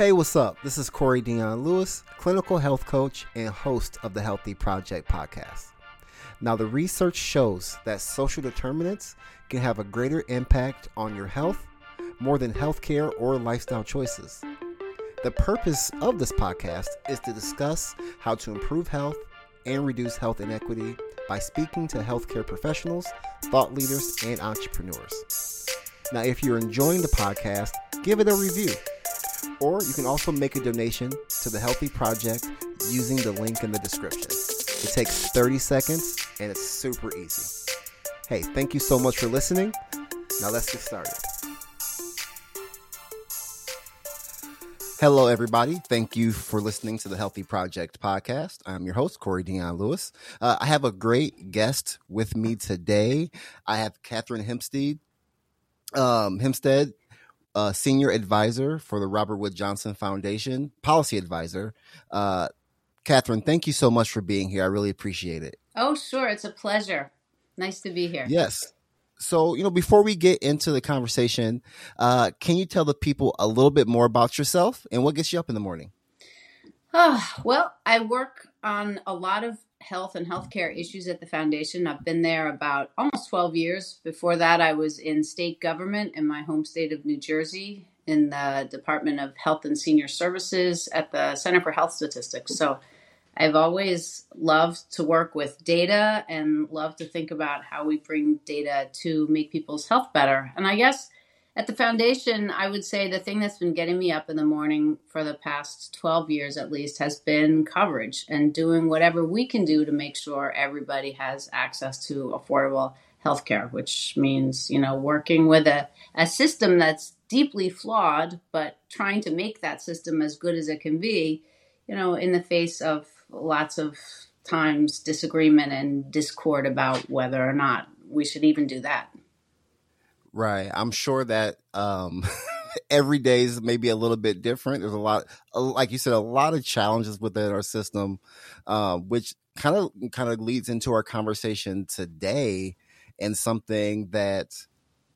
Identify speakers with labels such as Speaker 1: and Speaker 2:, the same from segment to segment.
Speaker 1: Hey, what's up? This is Corey Dion Lewis, clinical health coach and host of the Healthy Project podcast. Now, the research shows that social determinants can have a greater impact on your health more than healthcare or lifestyle choices. The purpose of this podcast is to discuss how to improve health and reduce health inequity by speaking to healthcare professionals, thought leaders, and entrepreneurs. Now, if you're enjoying the podcast, give it a review. Or you can also make a donation to the Healthy Project using the link in the description. It takes 30 seconds and it's super easy. Hey, thank you so much for listening. Now let's get started. Hello, everybody. Thank you for listening to the Healthy Project podcast. I'm your host, Corey Dion Lewis. Uh, I have a great guest with me today. I have Katherine Hempstead. Um, Hempstead, uh, senior advisor for the Robert Wood Johnson Foundation, policy advisor. Uh, Katherine, thank you so much for being here. I really appreciate it.
Speaker 2: Oh, sure. It's a pleasure. Nice to be here.
Speaker 1: Yes. So, you know, before we get into the conversation, uh, can you tell the people a little bit more about yourself and what gets you up in the morning?
Speaker 2: Oh, well, I work on a lot of health and healthcare issues at the foundation. I've been there about almost 12 years. Before that, I was in state government in my home state of New Jersey in the Department of Health and Senior Services at the Center for Health Statistics. So I've always loved to work with data and love to think about how we bring data to make people's health better. And I guess at the foundation, I would say the thing that's been getting me up in the morning for the past 12 years at least has been coverage and doing whatever we can do to make sure everybody has access to affordable healthcare, which means, you know, working with a, a system that's deeply flawed, but trying to make that system as good as it can be, you know, in the face of lots of times disagreement and discord about whether or not we should even do that.
Speaker 1: Right. I'm sure that um, every day is maybe a little bit different. There's a lot, like you said, a lot of challenges within our system, uh, which kind of kind of leads into our conversation today, and something that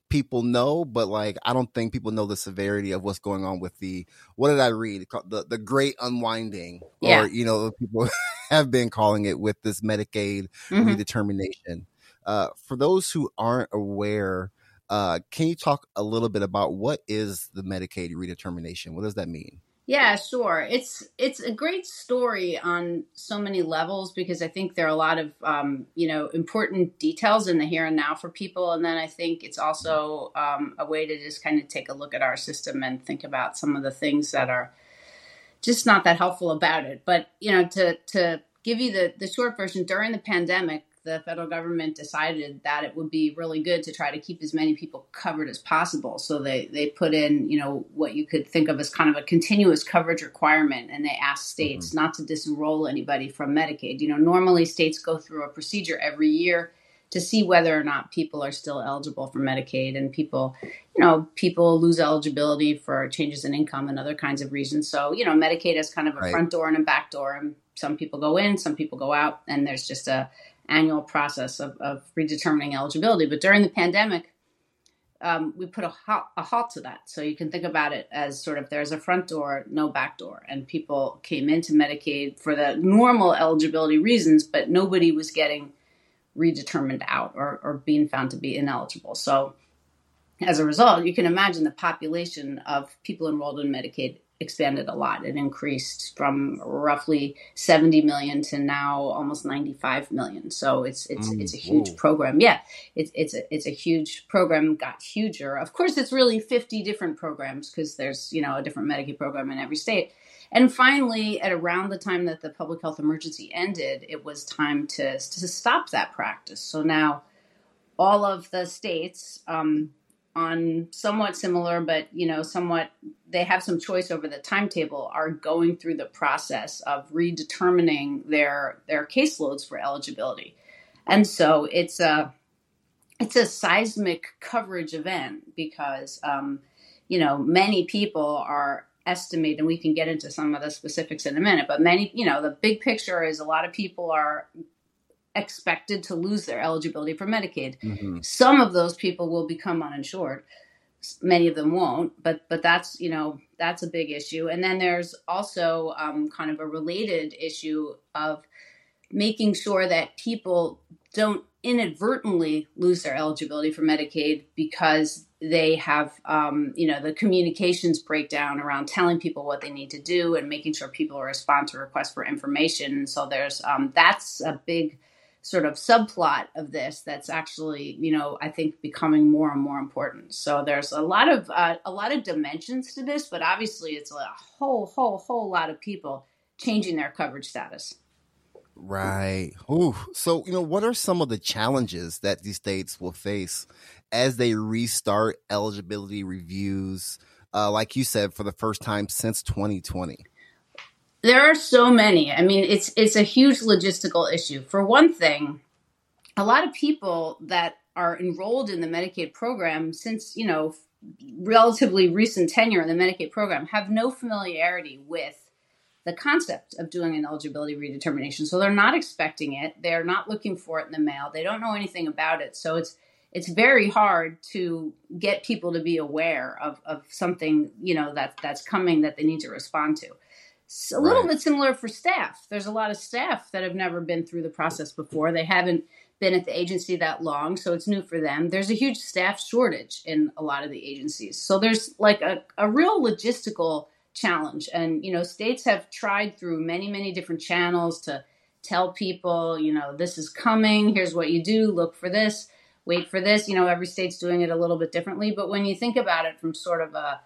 Speaker 1: people know, but like I don't think people know the severity of what's going on with the what did I read? The the great unwinding, yeah. or you know, people have been calling it with this Medicaid mm-hmm. redetermination. Uh, for those who aren't aware uh, can you talk a little bit about what is the Medicaid redetermination? What does that mean?
Speaker 2: Yeah, sure. It's it's a great story on so many levels because I think there are a lot of um, you know important details in the here and now for people, and then I think it's also um, a way to just kind of take a look at our system and think about some of the things that are just not that helpful about it. But you know, to to give you the the short version, during the pandemic, the federal government decided that it would be really good to try to keep as many people covered as possible. So they, they put in, you know, what you could think of as kind of a continuous coverage requirement. And they asked states mm-hmm. not to disenroll anybody from Medicaid. You know, normally states go through a procedure every year to see whether or not people are still eligible for Medicaid. And people, you know, people lose eligibility for changes in income and other kinds of reasons. So, you know, Medicaid has kind of a right. front door and a back door. And some people go in, some people go out. And there's just a, annual process of, of redetermining eligibility. But during the pandemic, um, we put a halt, a halt to that. So you can think about it as sort of there's a front door, no back door. And people came into Medicaid for the normal eligibility reasons, but nobody was getting redetermined out or, or being found to be ineligible. So as a result, you can imagine the population of people enrolled in Medicaid expanded a lot. It increased from roughly 70 million to now almost 95 million. So it's it's mm, it's a huge whoa. program. Yeah, it's it's a it's a huge program. Got huger. Of course, it's really 50 different programs because there's you know a different Medicaid program in every state. And finally, at around the time that the public health emergency ended, it was time to to stop that practice. So now all of the states. Um, on somewhat similar, but you know, somewhat they have some choice over the timetable. Are going through the process of redetermining their their caseloads for eligibility, and so it's a it's a seismic coverage event because um, you know many people are estimated, and we can get into some of the specifics in a minute. But many, you know, the big picture is a lot of people are expected to lose their eligibility for Medicaid. Mm-hmm. Some of those people will become uninsured. many of them won't, but but that's you know that's a big issue. And then there's also um, kind of a related issue of making sure that people don't inadvertently lose their eligibility for Medicaid because they have, um, you know, the communications breakdown around telling people what they need to do and making sure people respond to requests for information. And so there's um, that's a big sort of subplot of this that's actually, you know, I think becoming more and more important. So there's a lot of uh, a lot of dimensions to this, but obviously it's a whole, whole, whole lot of people changing their coverage status.
Speaker 1: Right. Ooh. So, you know, what are some of the challenges that these states will face as they restart eligibility reviews, uh, like you said, for the first time since 2020?
Speaker 2: There are so many. I mean, it's it's a huge logistical issue. For one thing, a lot of people that are enrolled in the Medicaid program since, you know, relatively recent tenure in the Medicaid program have no familiarity with the concept of doing an eligibility redetermination. So they're not expecting it. They're not looking for it in the mail. They don't know anything about it. So it's it's very hard to get people to be aware of, of something you know that that's coming that they need to respond to. It's a little right. bit similar for staff. There's a lot of staff that have never been through the process before. They haven't been at the agency that long, so it's new for them. There's a huge staff shortage in a lot of the agencies. So there's like a, a real logistical challenge. And, you know, states have tried through many, many different channels to tell people, you know, this is coming, here's what you do, look for this, wait for this. You know, every state's doing it a little bit differently. But when you think about it from sort of a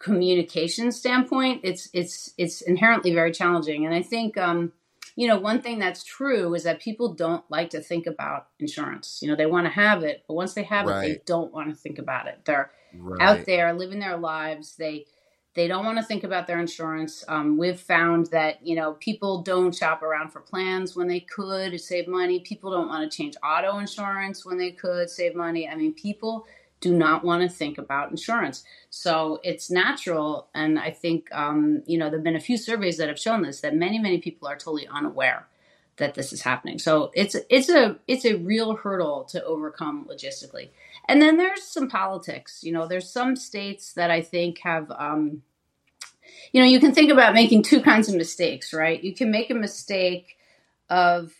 Speaker 2: communication standpoint, it's it's it's inherently very challenging. And I think um, you know, one thing that's true is that people don't like to think about insurance. You know, they want to have it, but once they have right. it, they don't want to think about it. They're right. out there living their lives. They they don't want to think about their insurance. Um, we've found that you know people don't shop around for plans when they could save money. People don't want to change auto insurance when they could save money. I mean, people do not want to think about insurance. So it's natural, and I think um, you know there've been a few surveys that have shown this that many many people are totally unaware that this is happening. So it's it's a it's a real hurdle to overcome logistically. And then there's some politics. You know, there's some states that I think have, um, you know, you can think about making two kinds of mistakes, right? You can make a mistake of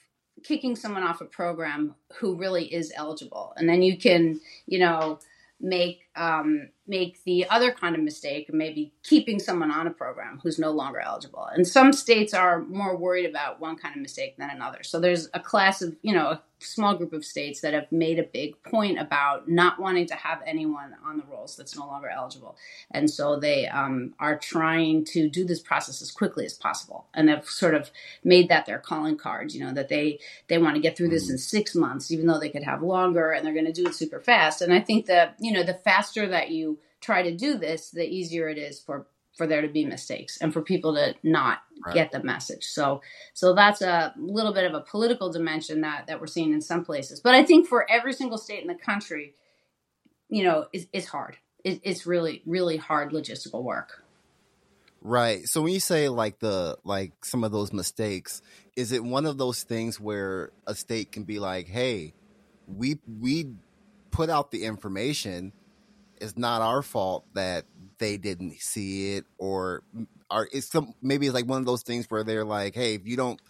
Speaker 2: kicking someone off a program who really is eligible, and then you can, you know, make um, make the other kind of mistake, maybe keeping someone on a program who's no longer eligible. And some states are more worried about one kind of mistake than another. So there's a class of, you know, a small group of states that have made a big point about not wanting to have anyone on the rolls that's no longer eligible. And so they um, are trying to do this process as quickly as possible. And they've sort of made that their calling card, you know, that they, they want to get through this in six months, even though they could have longer and they're going to do it super fast. And I think that, you know, the faster that you try to do this, the easier it is for for there to be mistakes and for people to not right. get the message. So so that's a little bit of a political dimension that that we're seeing in some places. But I think for every single state in the country, you know, it's, it's hard. It, it's really really hard logistical work.
Speaker 1: Right. So when you say like the like some of those mistakes, is it one of those things where a state can be like, "Hey, we we put out the information it's not our fault that they didn't see it or are it's some maybe it's like one of those things where they're like hey if you don't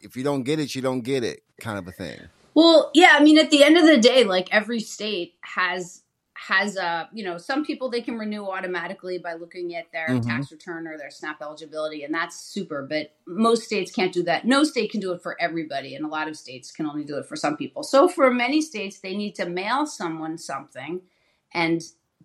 Speaker 1: if you don't get it you don't get it kind of a thing.
Speaker 2: Well yeah i mean at the end of the day like every state has has a you know some people they can renew automatically by looking at their mm-hmm. tax return or their snap eligibility and that's super but most states can't do that. No state can do it for everybody and a lot of states can only do it for some people. So for many states they need to mail someone something and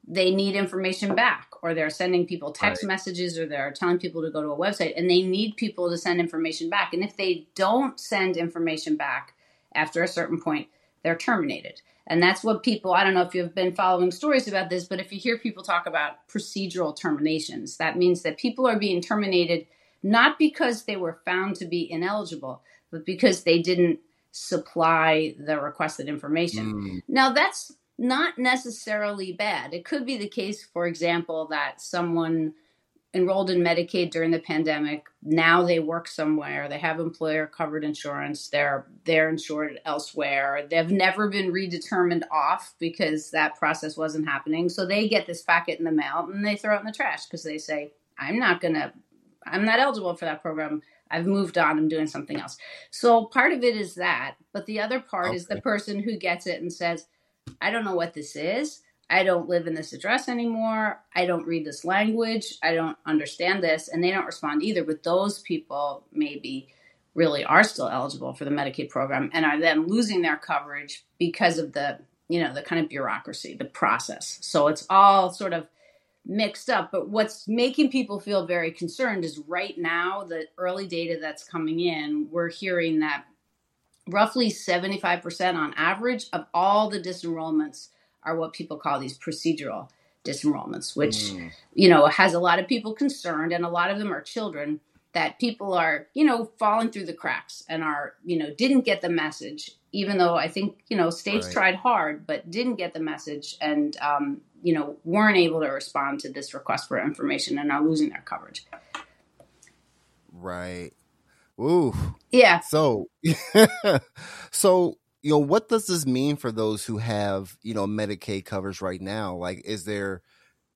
Speaker 2: they need information back or they're sending people text right. messages or they're telling people to go to a website and they need people to send information back and if they don't send information back after a certain point they're terminated and that's what people i don't know if you've been following stories about this but if you hear people talk about procedural terminations that means that people are being terminated not because they were found to be ineligible but because they didn't supply the requested information mm. now that's not necessarily bad. It could be the case, for example, that someone enrolled in Medicaid during the pandemic. Now they work somewhere. They have employer covered insurance. They're they're insured elsewhere. They've never been redetermined off because that process wasn't happening. So they get this packet in the mail and they throw it in the trash because they say, "I'm not gonna, I'm not eligible for that program. I've moved on. I'm doing something else." So part of it is that, but the other part okay. is the person who gets it and says, "I don't know what this is." I don't live in this address anymore. I don't read this language. I don't understand this. And they don't respond either. But those people maybe really are still eligible for the Medicaid program and are then losing their coverage because of the, you know, the kind of bureaucracy, the process. So it's all sort of mixed up. But what's making people feel very concerned is right now, the early data that's coming in, we're hearing that roughly 75% on average of all the disenrollments are what people call these procedural disenrollments, which mm. you know has a lot of people concerned, and a lot of them are children that people are you know falling through the cracks and are you know didn't get the message, even though I think you know states right. tried hard but didn't get the message and um, you know weren't able to respond to this request for information and are losing their coverage.
Speaker 1: Right. Ooh.
Speaker 2: Yeah.
Speaker 1: So, so you know, what does this mean for those who have, you know, Medicaid covers right now? Like, is there,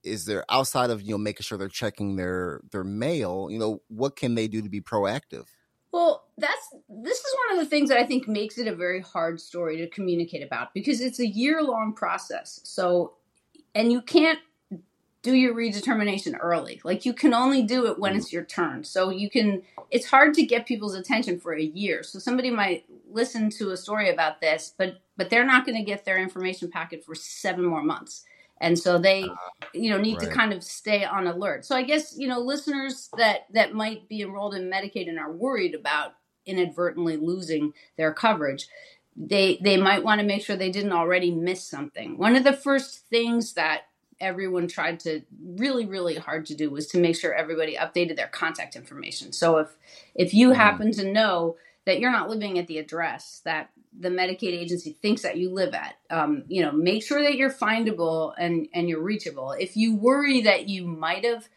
Speaker 1: is there outside of, you know, making sure they're checking their, their mail, you know, what can they do to be proactive?
Speaker 2: Well, that's, this is one of the things that I think makes it a very hard story to communicate about because it's a year long process. So, and you can't do your redetermination early. Like you can only do it when mm-hmm. it's your turn. So you can it's hard to get people's attention for a year. So somebody might listen to a story about this, but but they're not going to get their information packet for 7 more months. And so they uh, you know need right. to kind of stay on alert. So I guess, you know, listeners that that might be enrolled in Medicaid and are worried about inadvertently losing their coverage, they they might want to make sure they didn't already miss something. One of the first things that everyone tried to really really hard to do was to make sure everybody updated their contact information. So if if you mm-hmm. happen to know that you're not living at the address that the medicaid agency thinks that you live at um, you know make sure that you're findable and and you're reachable. If you worry that you might have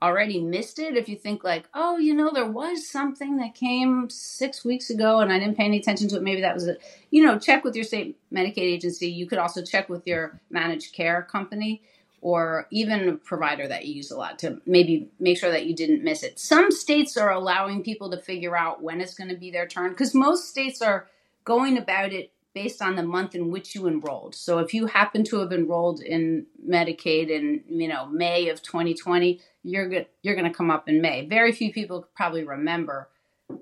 Speaker 2: already missed it if you think like oh you know there was something that came six weeks ago and i didn't pay any attention to it. Maybe that was it you know check with your state medicaid agency. You could also check with your managed care company or even a provider that you use a lot to maybe make sure that you didn't miss it. Some states are allowing people to figure out when it's going to be their turn because most states are going about it based on the month in which you enrolled. So if you happen to have enrolled in Medicaid in, you know, May of 2020, you're good, you're going to come up in May. Very few people probably remember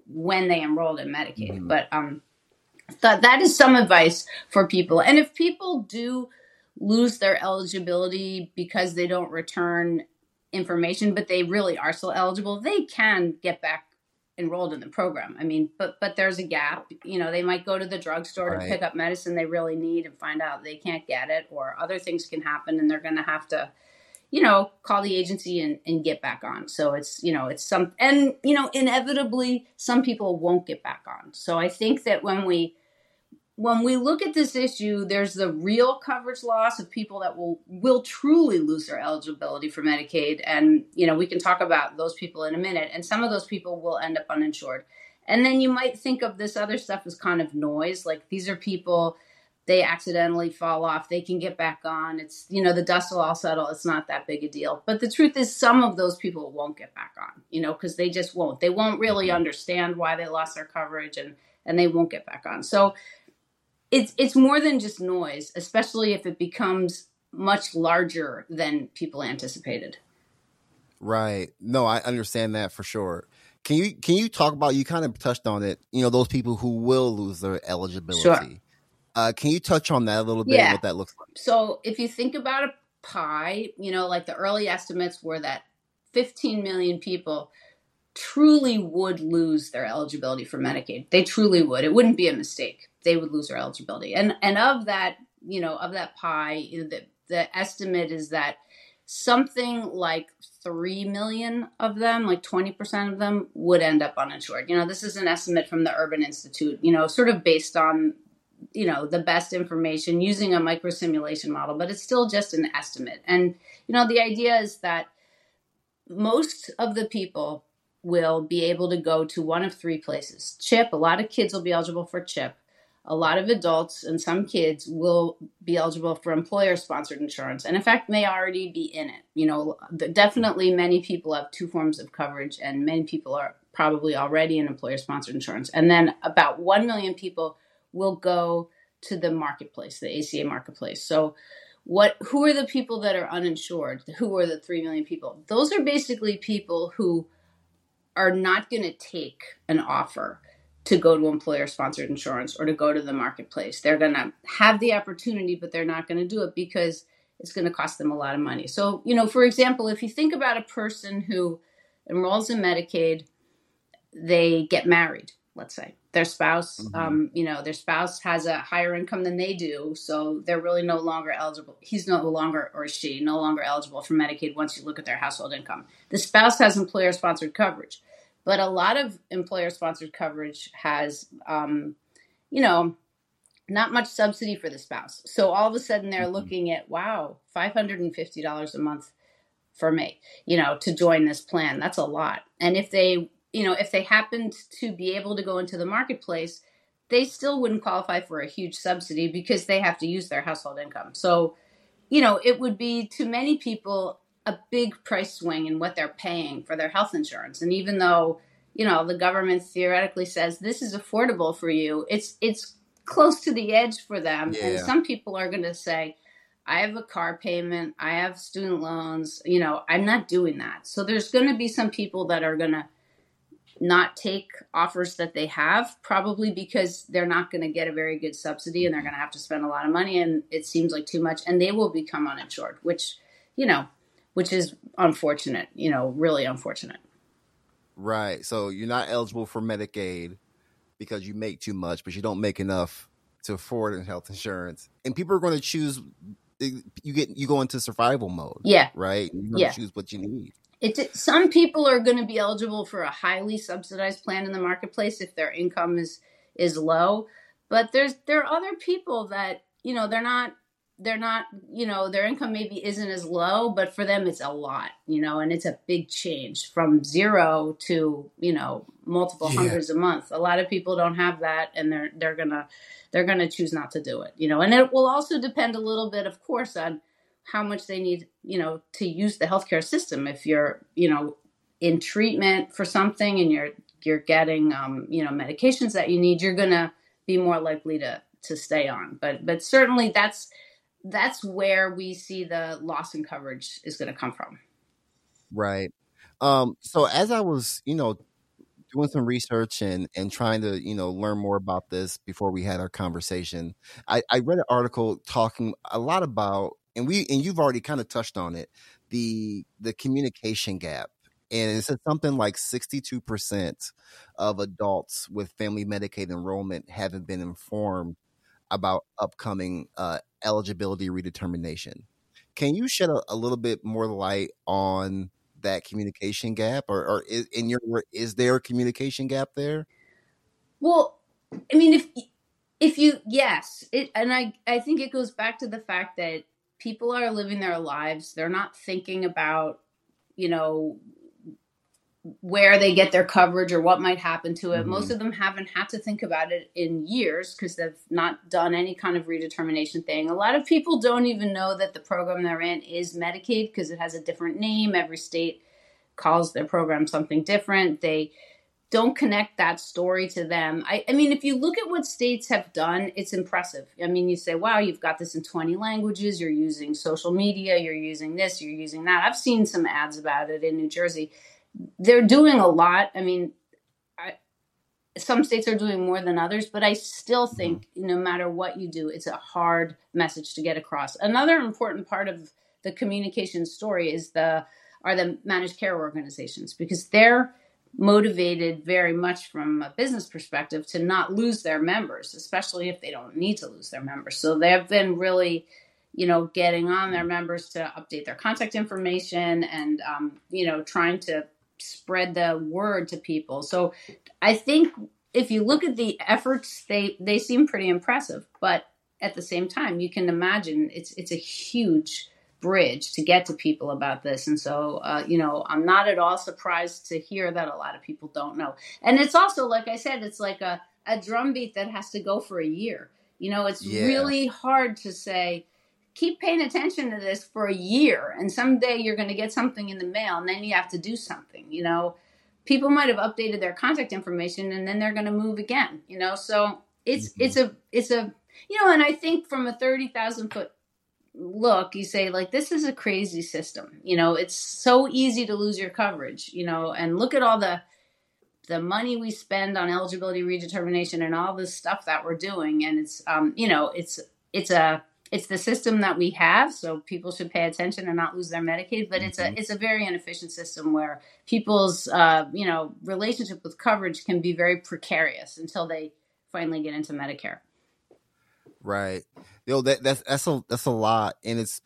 Speaker 2: when they enrolled in Medicaid, mm-hmm. but um that that is some advice for people. And if people do lose their eligibility because they don't return information, but they really are still eligible, they can get back enrolled in the program. I mean, but but there's a gap. You know, they might go to the drugstore right. to pick up medicine they really need and find out they can't get it, or other things can happen, and they're going to have to, you know, call the agency and, and get back on. So it's you know it's some and you know inevitably some people won't get back on. So I think that when we when we look at this issue, there's the real coverage loss of people that will will truly lose their eligibility for Medicaid, and you know we can talk about those people in a minute. And some of those people will end up uninsured. And then you might think of this other stuff as kind of noise, like these are people they accidentally fall off, they can get back on. It's you know the dust will all settle. It's not that big a deal. But the truth is, some of those people won't get back on, you know, because they just won't. They won't really mm-hmm. understand why they lost their coverage and and they won't get back on. So it's it's more than just noise, especially if it becomes much larger than people anticipated.
Speaker 1: Right. No, I understand that for sure. Can you can you talk about you kind of touched on it, you know, those people who will lose their eligibility. Sure. Uh, can you touch on that a little bit, yeah. what that looks like?
Speaker 2: So if you think about a pie, you know, like the early estimates were that 15 million people truly would lose their eligibility for Medicaid. They truly would. It wouldn't be a mistake. They would lose their eligibility. And and of that, you know, of that pie, the the estimate is that something like 3 million of them, like 20% of them would end up uninsured. You know, this is an estimate from the Urban Institute, you know, sort of based on you know the best information using a micro simulation model but it's still just an estimate and you know the idea is that most of the people will be able to go to one of three places. CHIP, a lot of kids will be eligible for CHIP. A lot of adults and some kids will be eligible for employer sponsored insurance and in fact may already be in it. You know, definitely many people have two forms of coverage and many people are probably already in employer sponsored insurance. And then about 1 million people will go to the marketplace, the ACA marketplace. So what who are the people that are uninsured? Who are the 3 million people? Those are basically people who are not going to take an offer to go to employer sponsored insurance or to go to the marketplace. They're going to have the opportunity but they're not going to do it because it's going to cost them a lot of money. So, you know, for example, if you think about a person who enrolls in Medicaid they get married, let's say. Their spouse, mm-hmm. um, you know, their spouse has a higher income than they do, so they're really no longer eligible. He's no longer, or she, no longer eligible for Medicaid once you look at their household income. The spouse has employer sponsored coverage, but a lot of employer sponsored coverage has, um, you know, not much subsidy for the spouse. So all of a sudden they're mm-hmm. looking at, wow, $550 a month for me, you know, to join this plan. That's a lot. And if they you know, if they happened to be able to go into the marketplace, they still wouldn't qualify for a huge subsidy because they have to use their household income. So, you know, it would be to many people a big price swing in what they're paying for their health insurance. And even though, you know, the government theoretically says this is affordable for you, it's it's close to the edge for them. Yeah. And some people are going to say, I have a car payment, I have student loans, you know, I'm not doing that. So there's going to be some people that are going to not take offers that they have, probably because they're not going to get a very good subsidy and they're going to have to spend a lot of money and it seems like too much and they will become uninsured, which, you know, which is unfortunate, you know, really unfortunate.
Speaker 1: Right. So you're not eligible for Medicaid because you make too much, but you don't make enough to afford health insurance. And people are going to choose you get you go into survival mode.
Speaker 2: Yeah.
Speaker 1: Right?
Speaker 2: you yeah.
Speaker 1: choose what you need
Speaker 2: it some people are going to be eligible for a highly subsidized plan in the marketplace if their income is is low but there's there are other people that you know they're not they're not you know their income maybe isn't as low but for them it's a lot you know and it's a big change from zero to you know multiple yeah. hundreds a month a lot of people don't have that and they're they're gonna they're gonna choose not to do it you know and it will also depend a little bit of course on how much they need, you know, to use the healthcare system. If you're, you know, in treatment for something and you're you're getting, um, you know, medications that you need, you're gonna be more likely to to stay on. But but certainly that's that's where we see the loss in coverage is going to come from.
Speaker 1: Right. Um, so as I was, you know, doing some research and and trying to you know learn more about this before we had our conversation i i read an article talking a lot about and we and you've already kind of touched on it the the communication gap and it said something like 62% of adults with family medicaid enrollment haven't been informed about upcoming uh, eligibility redetermination. Can you shed a, a, little bit more light on that communication gap? Or, or is, in your is there a communication gap there?
Speaker 2: Well i mean if if you yes. It and i i think it goes back to the fact that people are living their lives. They're not thinking about, you know, where they get their coverage or what might happen to it. Mm-hmm. Most of them haven't had to think about it in years because they've not done any kind of redetermination thing. A lot of people don't even know that the program they're in is Medicaid because it has a different name. Every state calls their program something different. They don't connect that story to them. I, I, mean, if you look at what states have done, it's impressive. I mean, you say, wow, you've got this in 20 languages, you're using social media, you're using this, you're using that. I've seen some ads about it in New Jersey. They're doing a lot. I mean, I, some states are doing more than others, but I still mm-hmm. think no matter what you do, it's a hard message to get across. Another important part of the communication story is the are the managed care organizations because they're motivated very much from a business perspective to not lose their members, especially if they don't need to lose their members. So they've been really, you know, getting on their members to update their contact information and, um, you know, trying to spread the word to people. So I think if you look at the efforts, they they seem pretty impressive, but at the same time, you can imagine it's it's a huge bridge to get to people about this. And so, uh, you know, I'm not at all surprised to hear that a lot of people don't know. And it's also, like I said, it's like a, a drumbeat that has to go for a year. You know, it's yeah. really hard to say, keep paying attention to this for a year and someday you're going to get something in the mail and then you have to do something you know? People might have updated their contact information and then they're going to move again you know? So it's mm-hmm. it's a it's a you know and i think from a 30,000 foot look you say like this is a crazy system you know? It's so easy to lose your coverage you know? And look at all the the money we spend on eligibility redetermination and all this stuff that we're doing and it's um you know it's it's a it's the system that we have, so people should pay attention and not lose their Medicaid. But it's a mm-hmm. it's a very inefficient system where people's uh, you know relationship with coverage can be very precarious until they finally get into Medicare.
Speaker 1: Right. You know that that's that's a that's a lot, and it's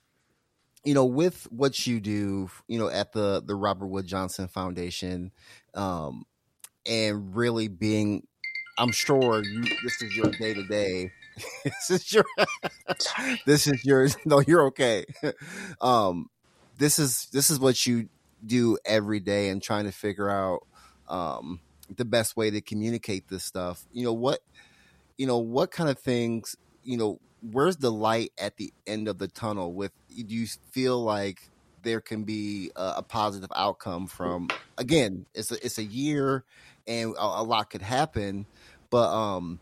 Speaker 1: you know with what you do, you know at the the Robert Wood Johnson Foundation, um, and really being, I'm sure you this is your day to day this is your this is yours no you're okay. Um this is this is what you do every day and trying to figure out um the best way to communicate this stuff. You know what you know what kind of things you know where's the light at the end of the tunnel with do you feel like there can be a, a positive outcome from again it's a, it's a year and a, a lot could happen but um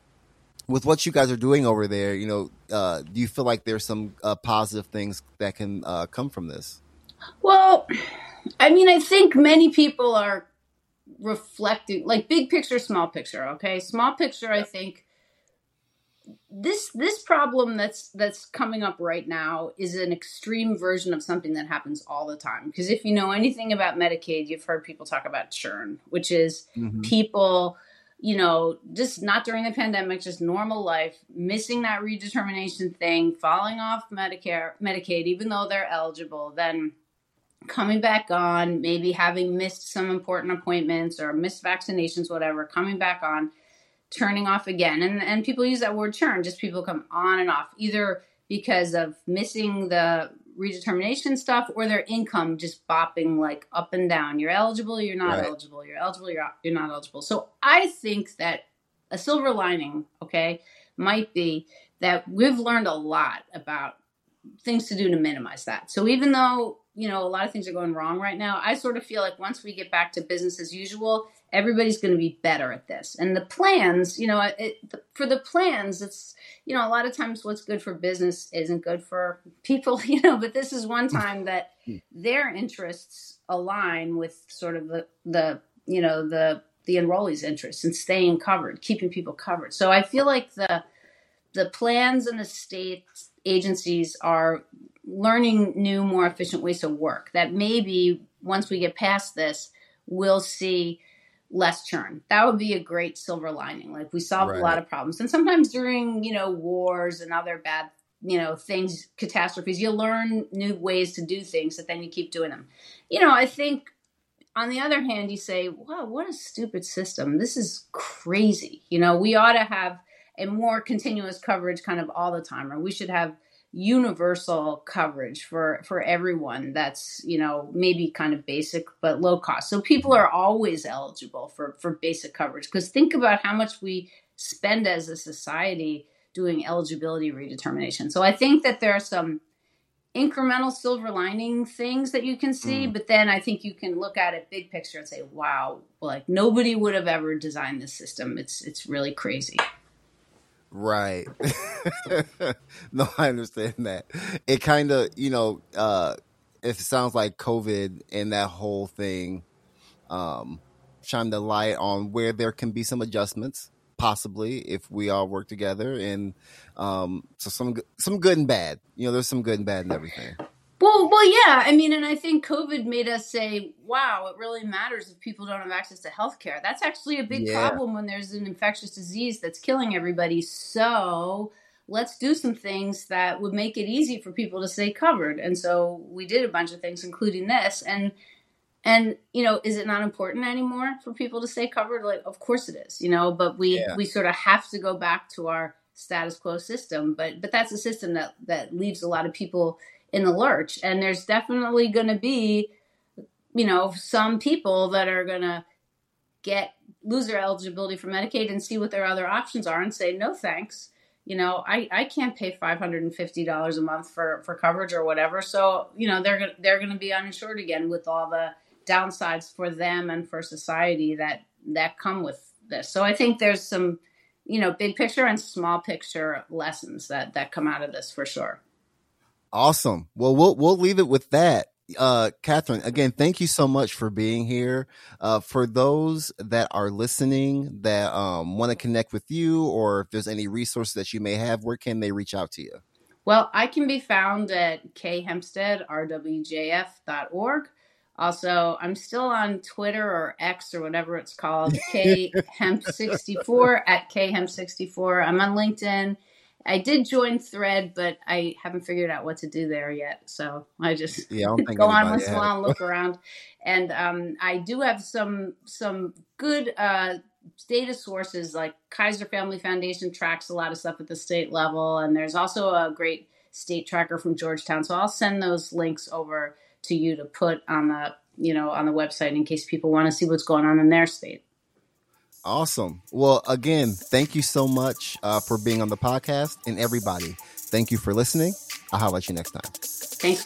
Speaker 1: with what you guys are doing over there, you know, uh, do you feel like there's some uh, positive things that can uh, come from this?
Speaker 2: Well, I mean, I think many people are reflecting, like big picture, small picture. Okay, small picture. I think this this problem that's that's coming up right now is an extreme version of something that happens all the time. Because if you know anything about Medicaid, you've heard people talk about churn, which is mm-hmm. people you know, just not during the pandemic, just normal life, missing that redetermination thing, falling off Medicare, Medicaid, even though they're eligible, then coming back on, maybe having missed some important appointments or missed vaccinations, whatever, coming back on, turning off again. And and people use that word churn, just people come on and off, either because of missing the redetermination stuff or their income just bopping like up and down. You're eligible, you're not right. eligible, you're eligible, you're, you're not eligible. So I think that a silver lining, okay, might be that we've learned a lot about things to do to minimize that. So even though, you know, a lot of things are going wrong right now, I sort of feel like once we get back to business as usual, everybody's going to be better at this. And the plans, you know, it, for the plans, it's, you know, a lot of times what's good for business isn't good for people, you know, but this is one time that hmm. their interests align with sort of the, the, you know, the, the enrollees' interests and staying covered, keeping people covered. So I feel like the, the plans and the state agencies are learning new, more efficient ways to work that maybe once we get past this, we'll see less churn. That would be a great silver lining. Like we solved right. a lot of problems. And sometimes during, you know, wars and other bad, you know, things, catastrophes, you learn new ways to do things that then you keep doing them. You know, I think on the other hand, you say, wow, what a stupid system. This is crazy. You know, we ought to have a more continuous coverage kind of all the time, or we should have universal coverage for for everyone that's you know maybe kind of basic but low cost. So people are always eligible for for basic coverage. Because think about how much we spend as a society doing eligibility redetermination. So i think that there are some incremental silver lining things that you can see mm. but then i think you can look at it big picture and say wow like nobody would have ever designed this system. It's it's really crazy
Speaker 1: Right. no, I understand that. It kind of, you know, uh, it sounds like COVID and that whole thing um, shine the light on where there can be some adjustments, possibly if we all work together, and um, so some some good and bad. You know, there's some good and bad in everything.
Speaker 2: Well, well, yeah. I mean, and I think COVID made us say, "Wow, it really matters if people don't have access to healthcare." That's actually a big yeah. problem when there's an infectious disease that's killing everybody. So let's do some things that would make it easy for people to stay covered. And so we did a bunch of things, including this. And and you know, is it not important anymore for people to stay covered? Like, of course it is. You know, but we yeah. we sort of have to go back to our status quo system. But but that's a system that that leaves a lot of people in the lurch. And there's definitely going to be, you know, some people that are going to get lose their eligibility for Medicaid and see what their other options are and say no thanks. You know, I, I can't pay five hundred and fifty dollars a month for, for coverage or whatever. So you know they're they're going to be uninsured again with all the downsides for them and for society that that come with this. So I think there's some you know big picture and small picture lessons that that come out of this for sure.
Speaker 1: Awesome. Well, we'll we'll leave it with that uh, Katherine, again, thank you so much for being here. Uh, for those that are listening that um, want to connect with you, or if there's any resources that you may have, where can they reach out to you?
Speaker 2: Well, I can be found at khempstead.rwjf.org. Also, I'm still on Twitter or X or whatever it's called, khemp64 at khemp64. I'm on LinkedIn I did join Thread, but I haven't figured out what to do there yet. So I just yeah, I go on once in a while and look around. And um, I do have some some good uh, data sources like Kaiser Family Foundation tracks a lot of stuff at the state level, and there's also a great state tracker from Georgetown. So I'll send those links over to you to put on the you know on the website in case people want to see what's going on in their state.
Speaker 1: Awesome. Well, again, thank you so much uh, for being on the podcast, and everybody, thank you for listening. I'll holler at you next time.
Speaker 2: Thanks.